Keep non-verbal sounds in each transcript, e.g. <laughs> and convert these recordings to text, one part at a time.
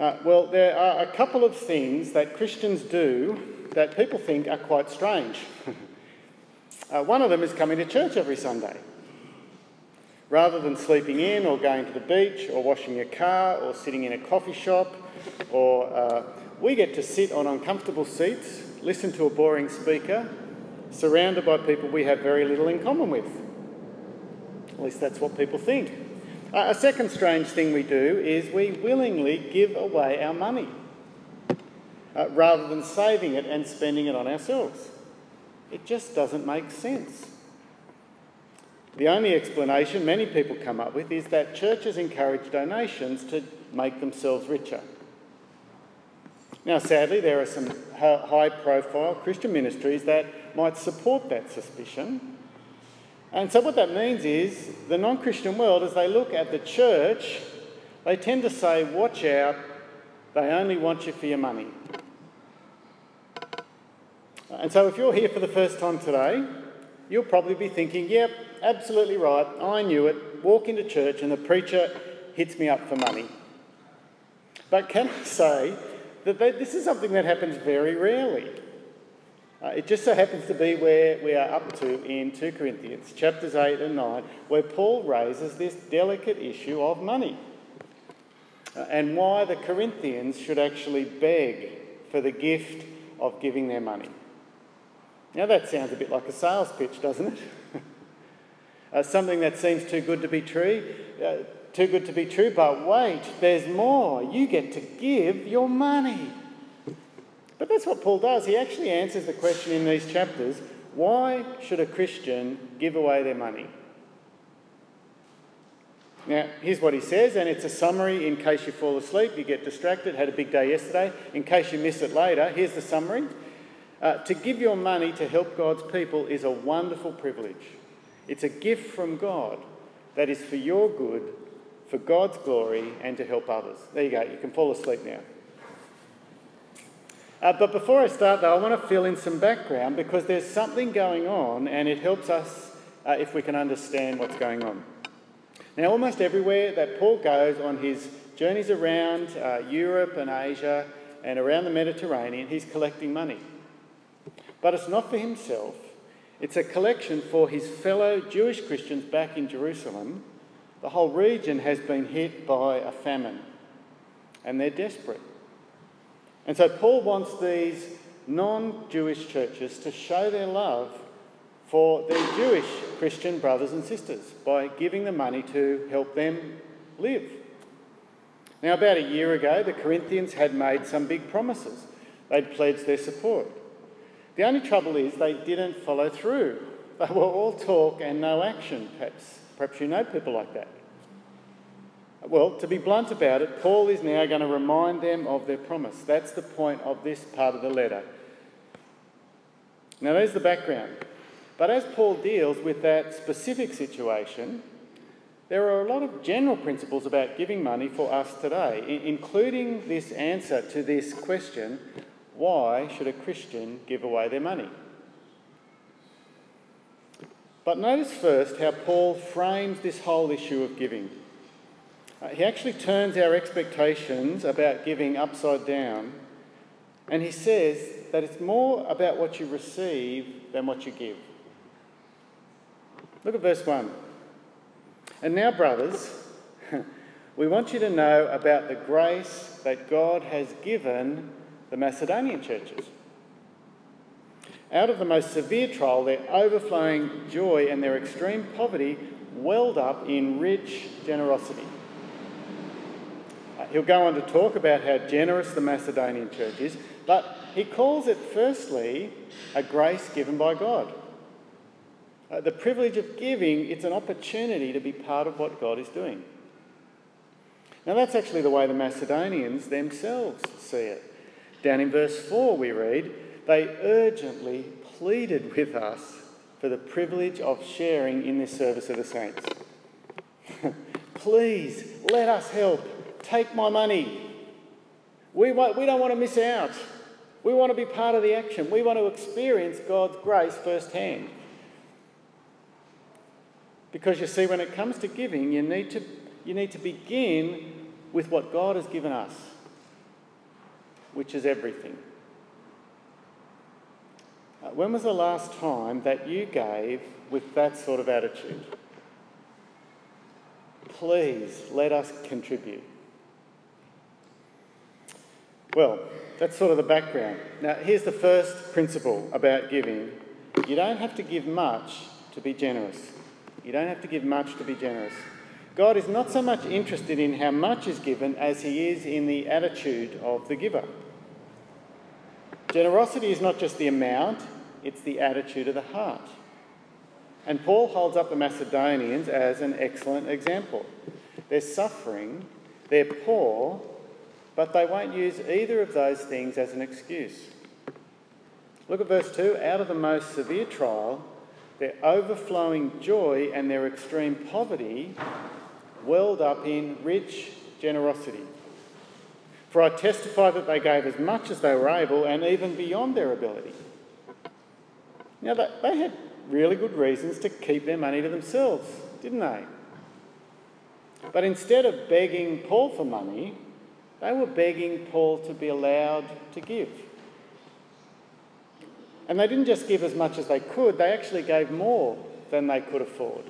Uh, well, there are a couple of things that Christians do that people think are quite strange. <laughs> uh, one of them is coming to church every Sunday. Rather than sleeping in or going to the beach or washing your car or sitting in a coffee shop, or uh, we get to sit on uncomfortable seats, listen to a boring speaker, surrounded by people we have very little in common with. At least that's what people think. Uh, a second strange thing we do is we willingly give away our money uh, rather than saving it and spending it on ourselves. It just doesn't make sense. The only explanation many people come up with is that churches encourage donations to make themselves richer. Now, sadly, there are some high profile Christian ministries that might support that suspicion. And so, what that means is the non Christian world, as they look at the church, they tend to say, Watch out, they only want you for your money. And so, if you're here for the first time today, you'll probably be thinking, Yep, absolutely right, I knew it. Walk into church and the preacher hits me up for money. But can I say that this is something that happens very rarely? Uh, it just so happens to be where we are up to in 2 Corinthians, chapters 8 and 9, where Paul raises this delicate issue of money uh, and why the Corinthians should actually beg for the gift of giving their money. Now, that sounds a bit like a sales pitch, doesn't it? <laughs> uh, something that seems too good to be true, uh, too good to be true, but wait, there's more. You get to give your money. But that's what Paul does. He actually answers the question in these chapters why should a Christian give away their money? Now, here's what he says, and it's a summary in case you fall asleep, you get distracted, had a big day yesterday. In case you miss it later, here's the summary. Uh, to give your money to help God's people is a wonderful privilege. It's a gift from God that is for your good, for God's glory, and to help others. There you go, you can fall asleep now. Uh, but before I start, though, I want to fill in some background because there's something going on and it helps us uh, if we can understand what's going on. Now, almost everywhere that Paul goes on his journeys around uh, Europe and Asia and around the Mediterranean, he's collecting money. But it's not for himself, it's a collection for his fellow Jewish Christians back in Jerusalem. The whole region has been hit by a famine and they're desperate. And so Paul wants these non Jewish churches to show their love for their Jewish Christian brothers and sisters by giving them money to help them live. Now, about a year ago, the Corinthians had made some big promises. They'd pledged their support. The only trouble is they didn't follow through. They were all talk and no action, perhaps. Perhaps you know people like that. Well, to be blunt about it, Paul is now going to remind them of their promise. That's the point of this part of the letter. Now, there's the background. But as Paul deals with that specific situation, there are a lot of general principles about giving money for us today, including this answer to this question why should a Christian give away their money? But notice first how Paul frames this whole issue of giving. Uh, he actually turns our expectations about giving upside down and he says that it's more about what you receive than what you give. Look at verse 1. And now, brothers, <laughs> we want you to know about the grace that God has given the Macedonian churches. Out of the most severe trial, their overflowing joy and their extreme poverty welled up in rich generosity. He'll go on to talk about how generous the Macedonian church is, but he calls it firstly a grace given by God. Uh, the privilege of giving, it's an opportunity to be part of what God is doing. Now, that's actually the way the Macedonians themselves see it. Down in verse 4, we read, They urgently pleaded with us for the privilege of sharing in this service of the saints. <laughs> Please let us help. Take my money. We, want, we don't want to miss out. We want to be part of the action. We want to experience God's grace firsthand. Because you see, when it comes to giving, you need to, you need to begin with what God has given us. which is everything. Uh, when was the last time that you gave with that sort of attitude? Please let us contribute. Well, that's sort of the background. Now, here's the first principle about giving you don't have to give much to be generous. You don't have to give much to be generous. God is not so much interested in how much is given as he is in the attitude of the giver. Generosity is not just the amount, it's the attitude of the heart. And Paul holds up the Macedonians as an excellent example. They're suffering, they're poor, but they won't use either of those things as an excuse. Look at verse 2 out of the most severe trial, their overflowing joy and their extreme poverty welled up in rich generosity. For I testify that they gave as much as they were able and even beyond their ability. Now, they had really good reasons to keep their money to themselves, didn't they? But instead of begging Paul for money, they were begging Paul to be allowed to give. And they didn't just give as much as they could, they actually gave more than they could afford.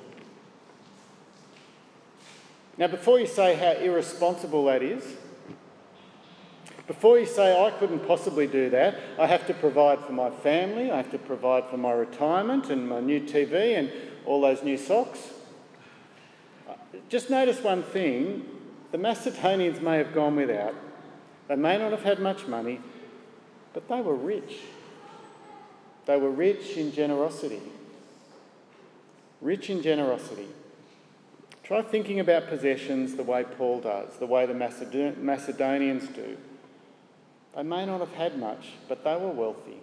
Now, before you say how irresponsible that is, before you say, I couldn't possibly do that, I have to provide for my family, I have to provide for my retirement and my new TV and all those new socks. Just notice one thing the Macedonians may have gone without, they may not have had much money, but they were rich. They were rich in generosity. Rich in generosity. Try thinking about possessions the way Paul does, the way the Macedonians do. They may not have had much, but they were wealthy.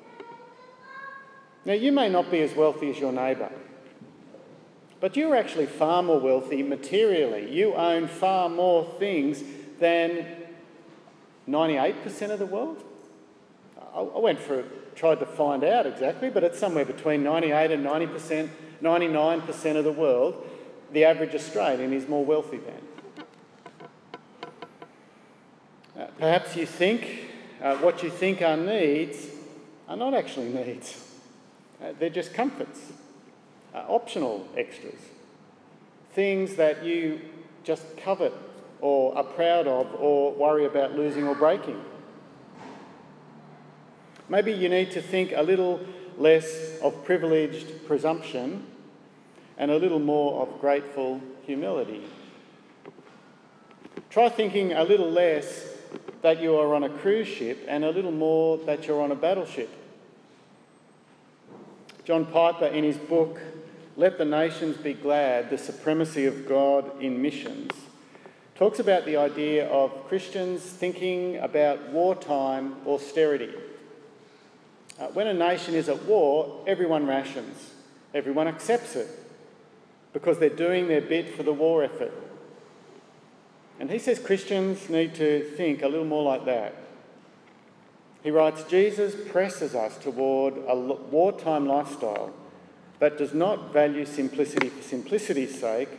Now, you may not be as wealthy as your neighbour, but you're actually far more wealthy materially. You own far more things than 98% of the world. I went for tried to find out exactly, but it's somewhere between 98 and 90%, 99% of the world. The average Australian is more wealthy than. Uh, perhaps you think uh, what you think are needs are not actually needs. Uh, they're just comforts, uh, optional extras, things that you just covet or are proud of or worry about losing or breaking. Maybe you need to think a little less of privileged presumption and a little more of grateful humility. Try thinking a little less that you are on a cruise ship and a little more that you're on a battleship. John Piper, in his book, Let the Nations Be Glad The Supremacy of God in Missions, talks about the idea of Christians thinking about wartime austerity. Uh, when a nation is at war, everyone rations, everyone accepts it because they're doing their bit for the war effort. And he says Christians need to think a little more like that. He writes Jesus presses us toward a wartime lifestyle that does not value simplicity for simplicity's sake,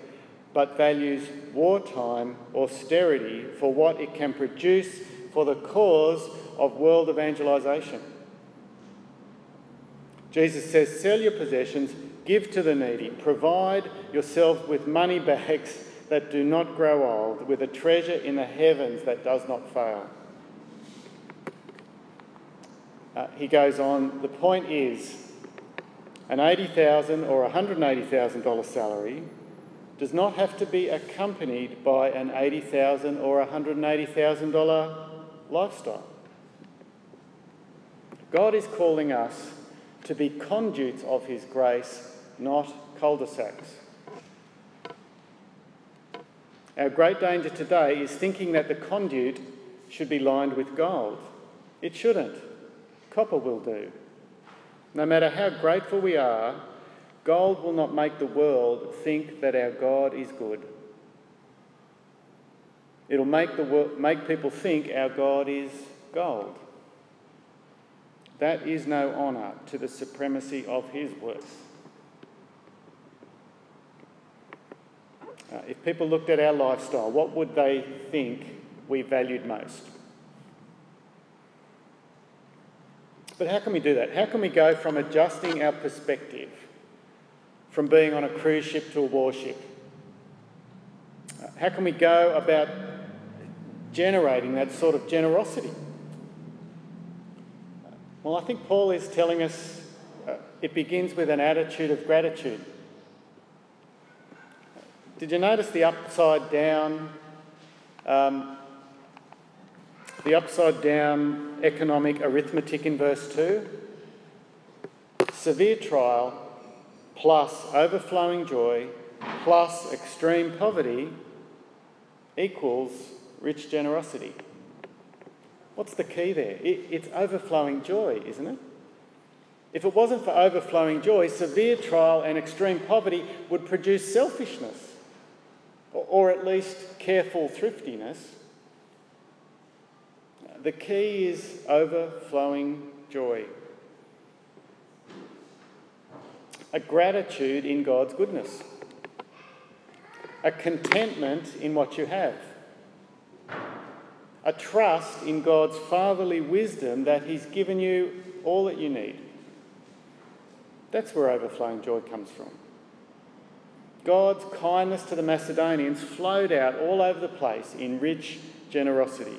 but values wartime austerity for what it can produce for the cause of world evangelisation. Jesus says, Sell your possessions, give to the needy, provide yourself with money bags that do not grow old, with a treasure in the heavens that does not fail. Uh, he goes on, the point is an 80,000 or $180,000 salary does not have to be accompanied by an 80,000 or $180,000 lifestyle. God is calling us to be conduits of His grace, not cul de sacs. Our great danger today is thinking that the conduit should be lined with gold. It shouldn't. Copper will do. No matter how grateful we are, gold will not make the world think that our God is good. It'll make, the, make people think our God is gold. That is no honour to the supremacy of His worth. Uh, if people looked at our lifestyle, what would they think we valued most? But how can we do that? How can we go from adjusting our perspective, from being on a cruise ship to a warship? How can we go about generating that sort of generosity? Well, I think Paul is telling us uh, it begins with an attitude of gratitude. Did you notice the upside down, um, the upside down economic arithmetic in verse 2? Severe trial plus overflowing joy plus extreme poverty equals rich generosity. What's the key there? It, it's overflowing joy, isn't it? If it wasn't for overflowing joy, severe trial and extreme poverty would produce selfishness, or, or at least careful thriftiness. The key is overflowing joy. A gratitude in God's goodness a contentment in what you have, a trust in God's fatherly wisdom that He's given you all that you need. That's where overflowing joy comes from. God's kindness to the Macedonians flowed out all over the place in rich generosity.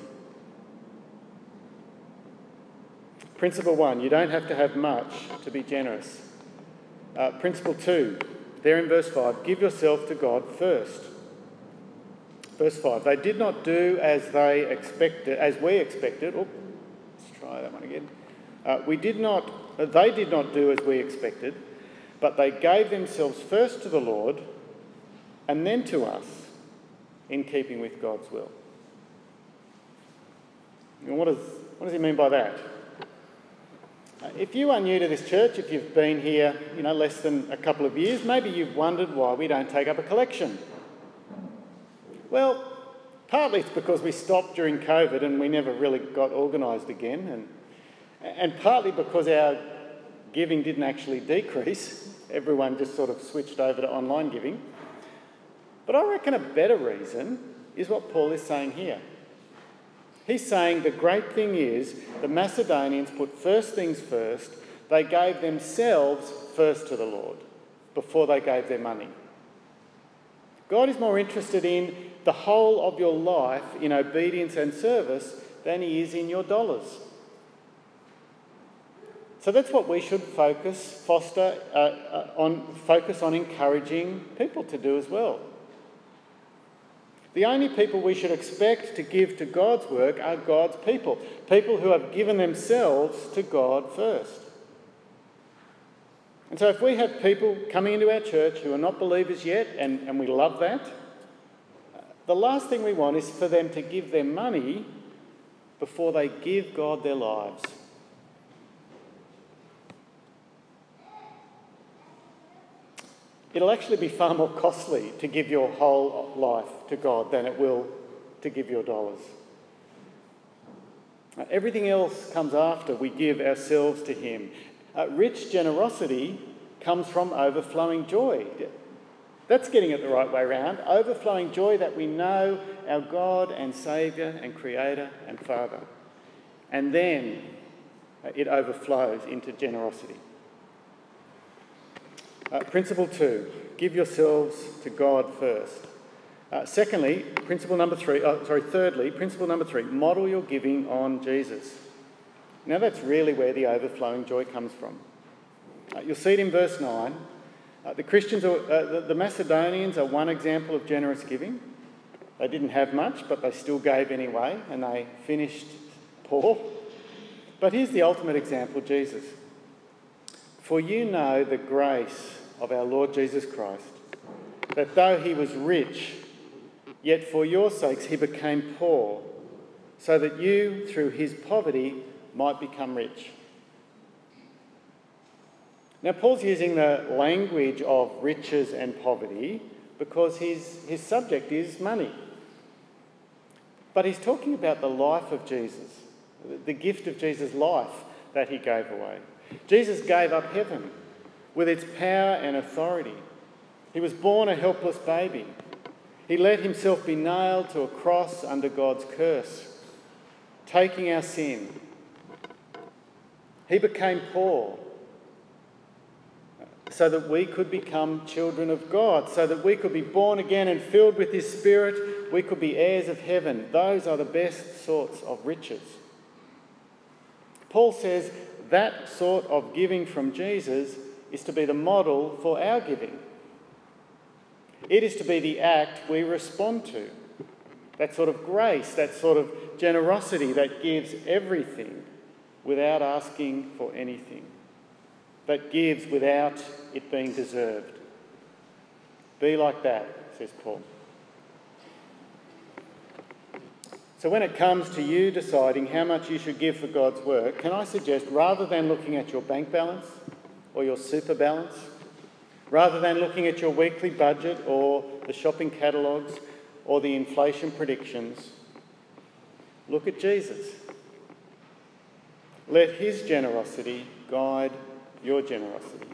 Principle one, you don't have to have much to be generous. Uh, principle two, there in verse 5, give yourself to God first. Verse 5, they did not do as they expected, as we expected. Oh, let's try that one again. Uh, we did not, uh, they did not do as we expected, but they gave themselves first to the Lord and then to us in keeping with God's will. What, does, what does he mean by that? Uh, if you are new to this church, if you've been here, you know, less than a couple of years, maybe you've wondered why we don't take up a collection. Well, partly it's because we stopped during COVID and we never really got organised again, and, and partly because our giving didn't actually decrease. Everyone just sort of switched over to online giving. But I reckon a better reason is what Paul is saying here. He's saying the great thing is the Macedonians put first things first, they gave themselves first to the Lord before they gave their money. God is more interested in the whole of your life in obedience and service than he is in your dollars. So that's what we should focus, foster, uh, uh, on, focus on encouraging people to do as well. The only people we should expect to give to God's work are God's people, people who have given themselves to God first. And so, if we have people coming into our church who are not believers yet, and, and we love that, the last thing we want is for them to give their money before they give God their lives. It'll actually be far more costly to give your whole life to God than it will to give your dollars. Uh, everything else comes after we give ourselves to Him. Uh, rich generosity comes from overflowing joy. That's getting it the right way around. Overflowing joy that we know our God and Saviour and Creator and Father. And then uh, it overflows into generosity. Uh, principle two give yourselves to God first. Uh, secondly, principle number three, uh, sorry, thirdly, principle number three model your giving on Jesus. Now that's really where the overflowing joy comes from. Uh, you'll see it in verse 9. Uh, the Christians, are, uh, the, the Macedonians are one example of generous giving. They didn't have much, but they still gave anyway, and they finished poor. But here's the ultimate example Jesus. For you know the grace of our Lord Jesus Christ, that though he was rich, yet for your sakes he became poor, so that you, through his poverty, might become rich. Now, Paul's using the language of riches and poverty because his, his subject is money. But he's talking about the life of Jesus, the gift of Jesus' life that he gave away. Jesus gave up heaven with its power and authority. He was born a helpless baby. He let himself be nailed to a cross under God's curse, taking our sin. He became poor so that we could become children of God, so that we could be born again and filled with His Spirit. We could be heirs of heaven. Those are the best sorts of riches. Paul says that sort of giving from Jesus is to be the model for our giving. It is to be the act we respond to. That sort of grace, that sort of generosity that gives everything without asking for anything, that gives without it being deserved. Be like that, says Paul. So, when it comes to you deciding how much you should give for God's work, can I suggest rather than looking at your bank balance or your super balance, rather than looking at your weekly budget or the shopping catalogues or the inflation predictions, look at Jesus. Let his generosity guide your generosity.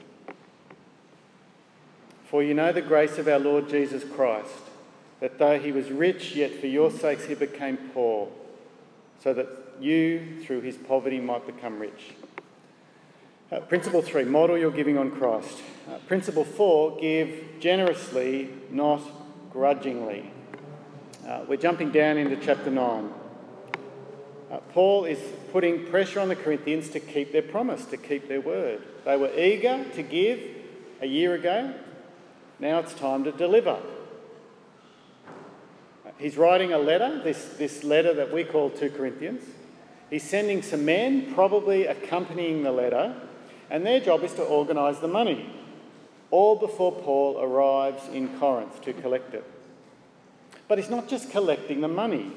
For you know the grace of our Lord Jesus Christ, that though he was rich, yet for your sakes he became poor, so that you, through his poverty, might become rich. Uh, principle three, model your giving on Christ. Uh, principle four, give generously, not grudgingly. Uh, we're jumping down into chapter 9. Uh, Paul is putting pressure on the Corinthians to keep their promise, to keep their word. They were eager to give a year ago. Now it's time to deliver. He's writing a letter, this, this letter that we call 2 Corinthians. He's sending some men, probably accompanying the letter, and their job is to organise the money, all before Paul arrives in Corinth to collect it. But he's not just collecting the money,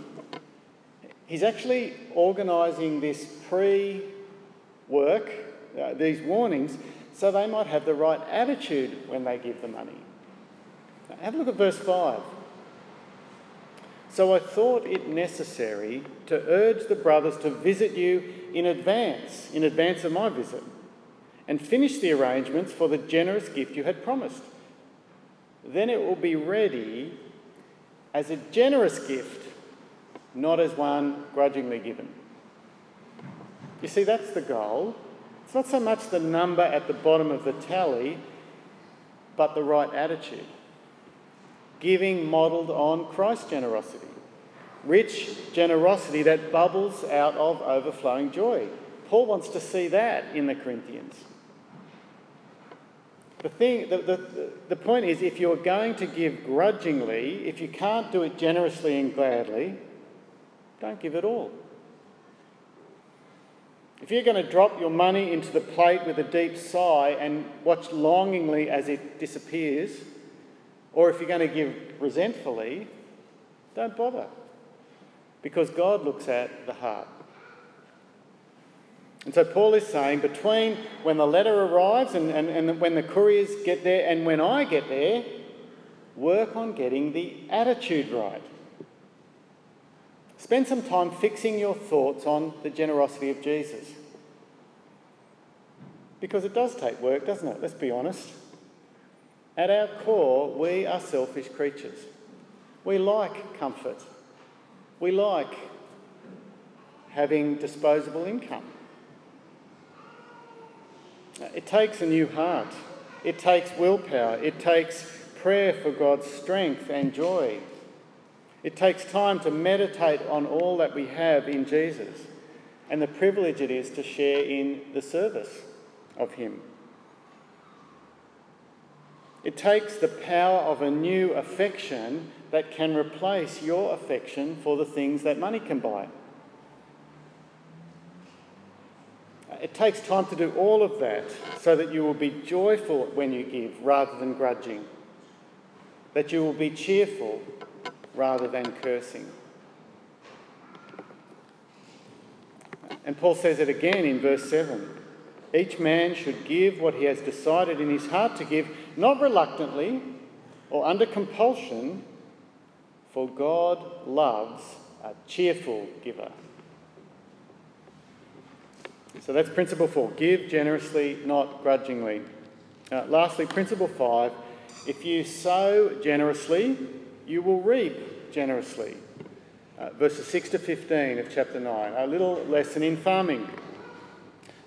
he's actually organising this pre work, uh, these warnings, so they might have the right attitude when they give the money. Now, have a look at verse 5. So I thought it necessary to urge the brothers to visit you in advance, in advance of my visit, and finish the arrangements for the generous gift you had promised. Then it will be ready as a generous gift, not as one grudgingly given. You see, that's the goal. It's not so much the number at the bottom of the tally, but the right attitude giving modelled on Christ's generosity. Rich generosity that bubbles out of overflowing joy. Paul wants to see that in the Corinthians. The, thing, the, the, the point is, if you're going to give grudgingly, if you can't do it generously and gladly, don't give it all. If you're going to drop your money into the plate with a deep sigh and watch longingly as it disappears, or if you're going to give resentfully, don't bother. Because God looks at the heart. And so Paul is saying between when the letter arrives and, and, and when the couriers get there and when I get there, work on getting the attitude right. Spend some time fixing your thoughts on the generosity of Jesus. Because it does take work, doesn't it? Let's be honest. At our core, we are selfish creatures. We like comfort. We like having disposable income. It takes a new heart. It takes willpower. It takes prayer for God's strength and joy. It takes time to meditate on all that we have in Jesus and the privilege it is to share in the service of Him. It takes the power of a new affection that can replace your affection for the things that money can buy. It takes time to do all of that so that you will be joyful when you give rather than grudging, that you will be cheerful rather than cursing. And Paul says it again in verse 7 each man should give what he has decided in his heart to give, not reluctantly or under compulsion, for God loves a cheerful giver. So that's principle four give generously, not grudgingly. Uh, lastly, principle five if you sow generously, you will reap generously. Uh, verses 6 to 15 of chapter 9, a little lesson in farming.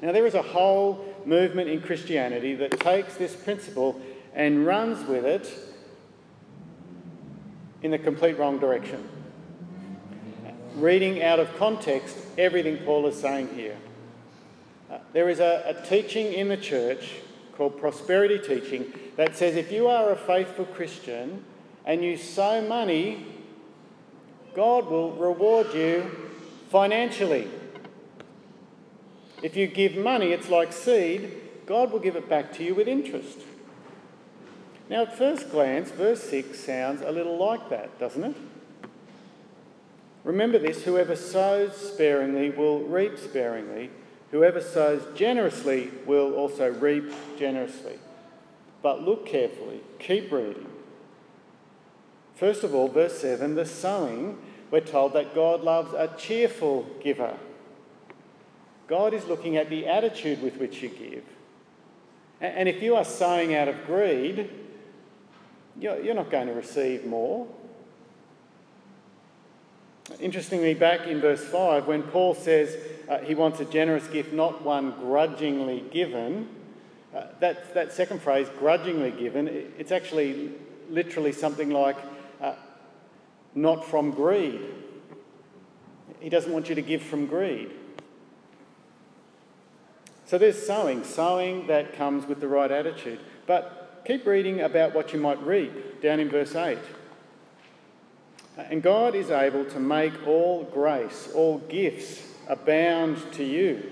Now, there is a whole movement in Christianity that takes this principle and runs with it in the complete wrong direction. Reading out of context everything Paul is saying here. There is a, a teaching in the church called prosperity teaching that says if you are a faithful Christian and you sow money, God will reward you financially. If you give money, it's like seed, God will give it back to you with interest. Now, at first glance, verse 6 sounds a little like that, doesn't it? Remember this whoever sows sparingly will reap sparingly, whoever sows generously will also reap generously. But look carefully, keep reading. First of all, verse 7 the sowing, we're told that God loves a cheerful giver. God is looking at the attitude with which you give. And if you are sowing out of greed, you're not going to receive more. Interestingly, back in verse 5, when Paul says uh, he wants a generous gift, not one grudgingly given, uh, that, that second phrase, grudgingly given, it's actually literally something like uh, not from greed. He doesn't want you to give from greed. So there's sowing, sowing that comes with the right attitude. But keep reading about what you might reap down in verse 8. And God is able to make all grace, all gifts abound to you,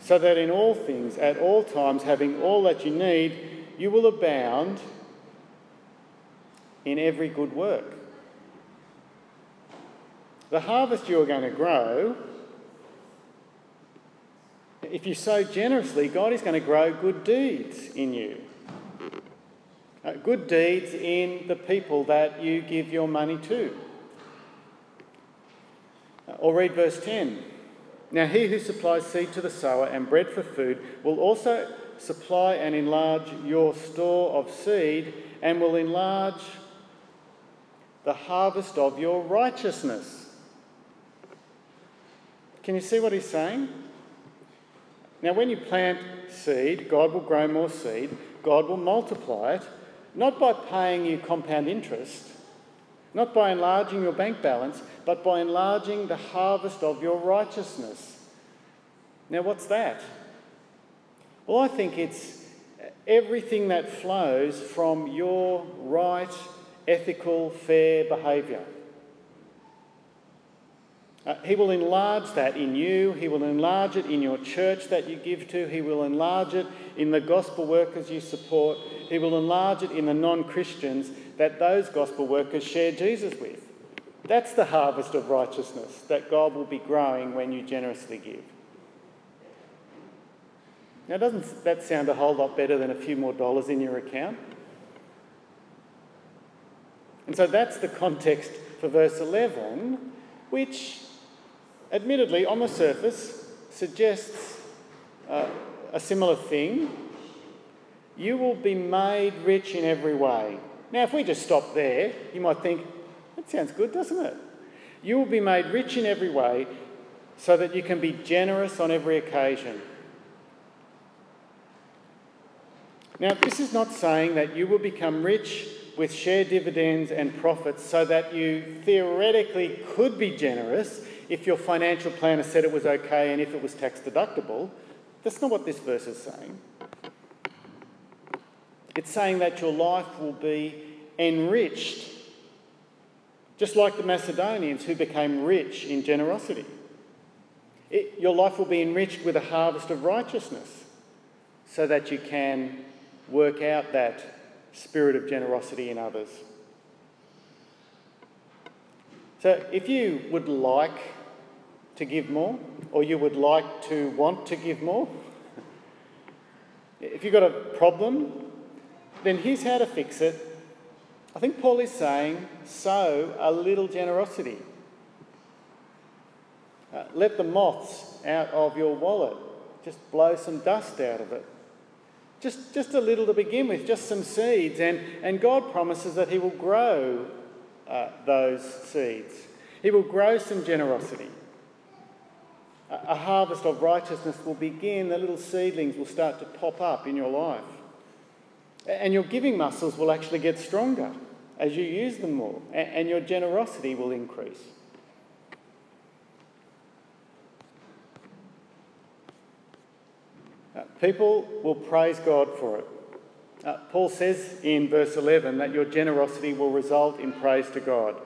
so that in all things, at all times, having all that you need, you will abound in every good work. The harvest you are going to grow, if you sow generously, God is going to grow good deeds in you. Uh, good deeds in the people that you give your money to. Uh, or read verse 10. Now, he who supplies seed to the sower and bread for food will also supply and enlarge your store of seed and will enlarge the harvest of your righteousness. Can you see what he's saying? Now, when you plant seed, God will grow more seed, God will multiply it, not by paying you compound interest, not by enlarging your bank balance, but by enlarging the harvest of your righteousness. Now, what's that? Well, I think it's everything that flows from your right, ethical, fair behaviour. Uh, he will enlarge that in you. He will enlarge it in your church that you give to. He will enlarge it in the gospel workers you support. He will enlarge it in the non Christians that those gospel workers share Jesus with. That's the harvest of righteousness that God will be growing when you generously give. Now, doesn't that sound a whole lot better than a few more dollars in your account? And so that's the context for verse 11, which admittedly, on the surface, suggests uh, a similar thing. You will be made rich in every way. Now, if we just stop there, you might think, that sounds good, doesn't it? You will be made rich in every way so that you can be generous on every occasion. Now, this is not saying that you will become rich with share dividends and profits so that you theoretically could be generous if your financial planner said it was okay and if it was tax deductible. That's not what this verse is saying. It's saying that your life will be enriched, just like the Macedonians who became rich in generosity. It, your life will be enriched with a harvest of righteousness so that you can work out that spirit of generosity in others. So, if you would like to give more, or you would like to want to give more, <laughs> if you've got a problem, then here's how to fix it. I think Paul is saying sow a little generosity. Uh, let the moths out of your wallet. Just blow some dust out of it. Just, just a little to begin with, just some seeds. And, and God promises that He will grow uh, those seeds. He will grow some generosity. A harvest of righteousness will begin, the little seedlings will start to pop up in your life. And your giving muscles will actually get stronger as you use them more, and your generosity will increase. Uh, people will praise God for it. Uh, Paul says in verse 11 that your generosity will result in praise to God.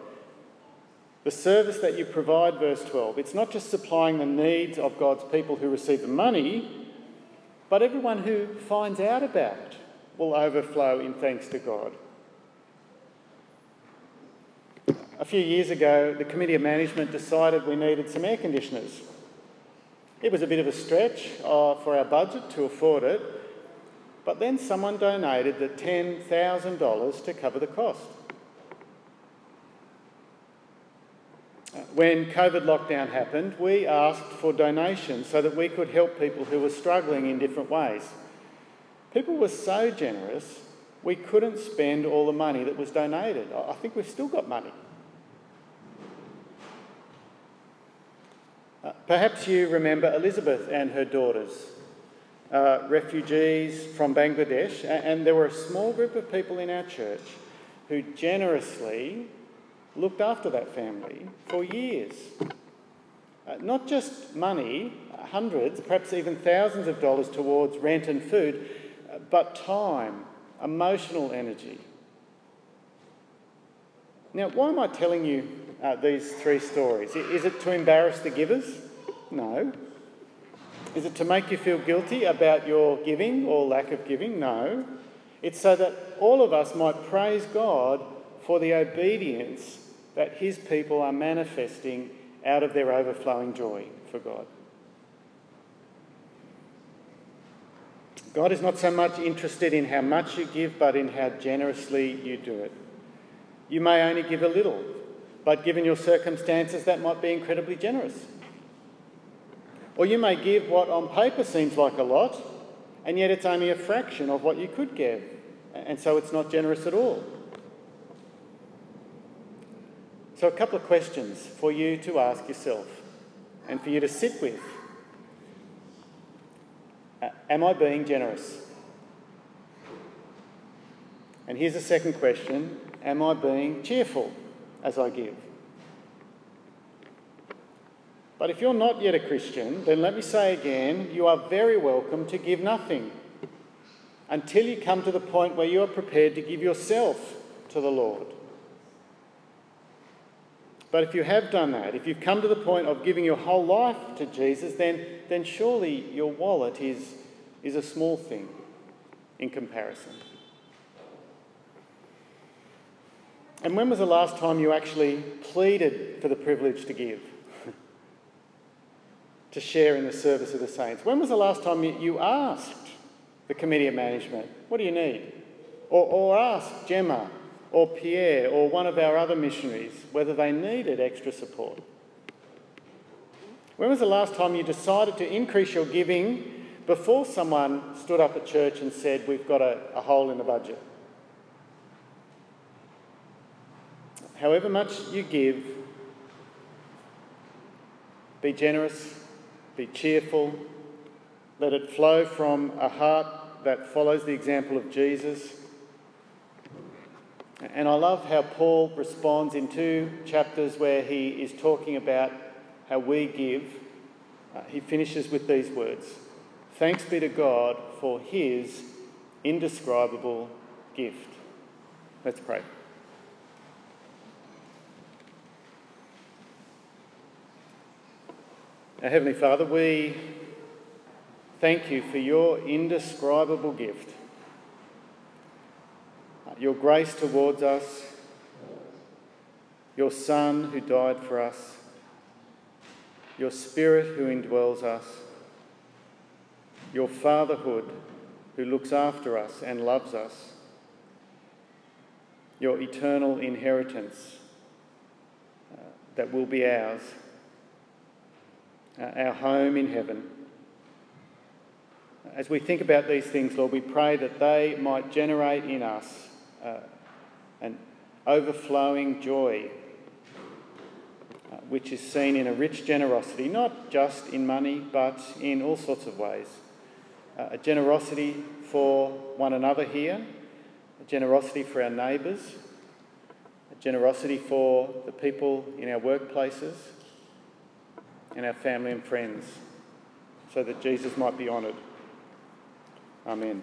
The service that you provide, verse 12, it's not just supplying the needs of God's people who receive the money, but everyone who finds out about it will overflow in thanks to God. A few years ago, the Committee of Management decided we needed some air conditioners. It was a bit of a stretch uh, for our budget to afford it, but then someone donated the $10,000 to cover the cost. When COVID lockdown happened, we asked for donations so that we could help people who were struggling in different ways. People were so generous, we couldn't spend all the money that was donated. I think we've still got money. Uh, perhaps you remember Elizabeth and her daughters uh, refugees from Bangladesh, and there were a small group of people in our church who generously looked after that family for years. Uh, not just money, hundreds, perhaps even thousands of dollars towards rent and food, but time, emotional energy. Now, why am I telling you uh, these three stories? Is it to embarrass the givers? No. Is it to make you feel guilty about your giving or lack of giving? No. It's so that all of us might praise God for the obedience that His people are manifesting out of their overflowing joy for God. God is not so much interested in how much you give, but in how generously you do it. You may only give a little, but given your circumstances, that might be incredibly generous. Or you may give what on paper seems like a lot, and yet it's only a fraction of what you could give, and so it's not generous at all. So, a couple of questions for you to ask yourself and for you to sit with. Am I being generous? And here's a second question Am I being cheerful as I give? But if you're not yet a Christian, then let me say again you are very welcome to give nothing until you come to the point where you are prepared to give yourself to the Lord. But if you have done that, if you've come to the point of giving your whole life to Jesus, then, then surely your wallet is, is a small thing in comparison. And when was the last time you actually pleaded for the privilege to give? <laughs> to share in the service of the saints. When was the last time you asked the committee of management, what do you need? Or, or asked Gemma or Pierre or one of our other missionaries whether they needed extra support? When was the last time you decided to increase your giving before someone stood up at church and said, We've got a, a hole in the budget? However much you give, be generous be cheerful. Let it flow from a heart that follows the example of Jesus. And I love how Paul responds in two chapters where he is talking about how we give. Uh, he finishes with these words Thanks be to God for his indescribable gift. Let's pray. Our Heavenly Father, we thank you for your indescribable gift, your grace towards us, your Son who died for us, your Spirit who indwells us, your fatherhood who looks after us and loves us, your eternal inheritance uh, that will be ours. Uh, our home in heaven. As we think about these things, Lord, we pray that they might generate in us uh, an overflowing joy uh, which is seen in a rich generosity, not just in money, but in all sorts of ways. Uh, a generosity for one another here, a generosity for our neighbours, a generosity for the people in our workplaces and our family and friends, so that Jesus might be honoured. Amen.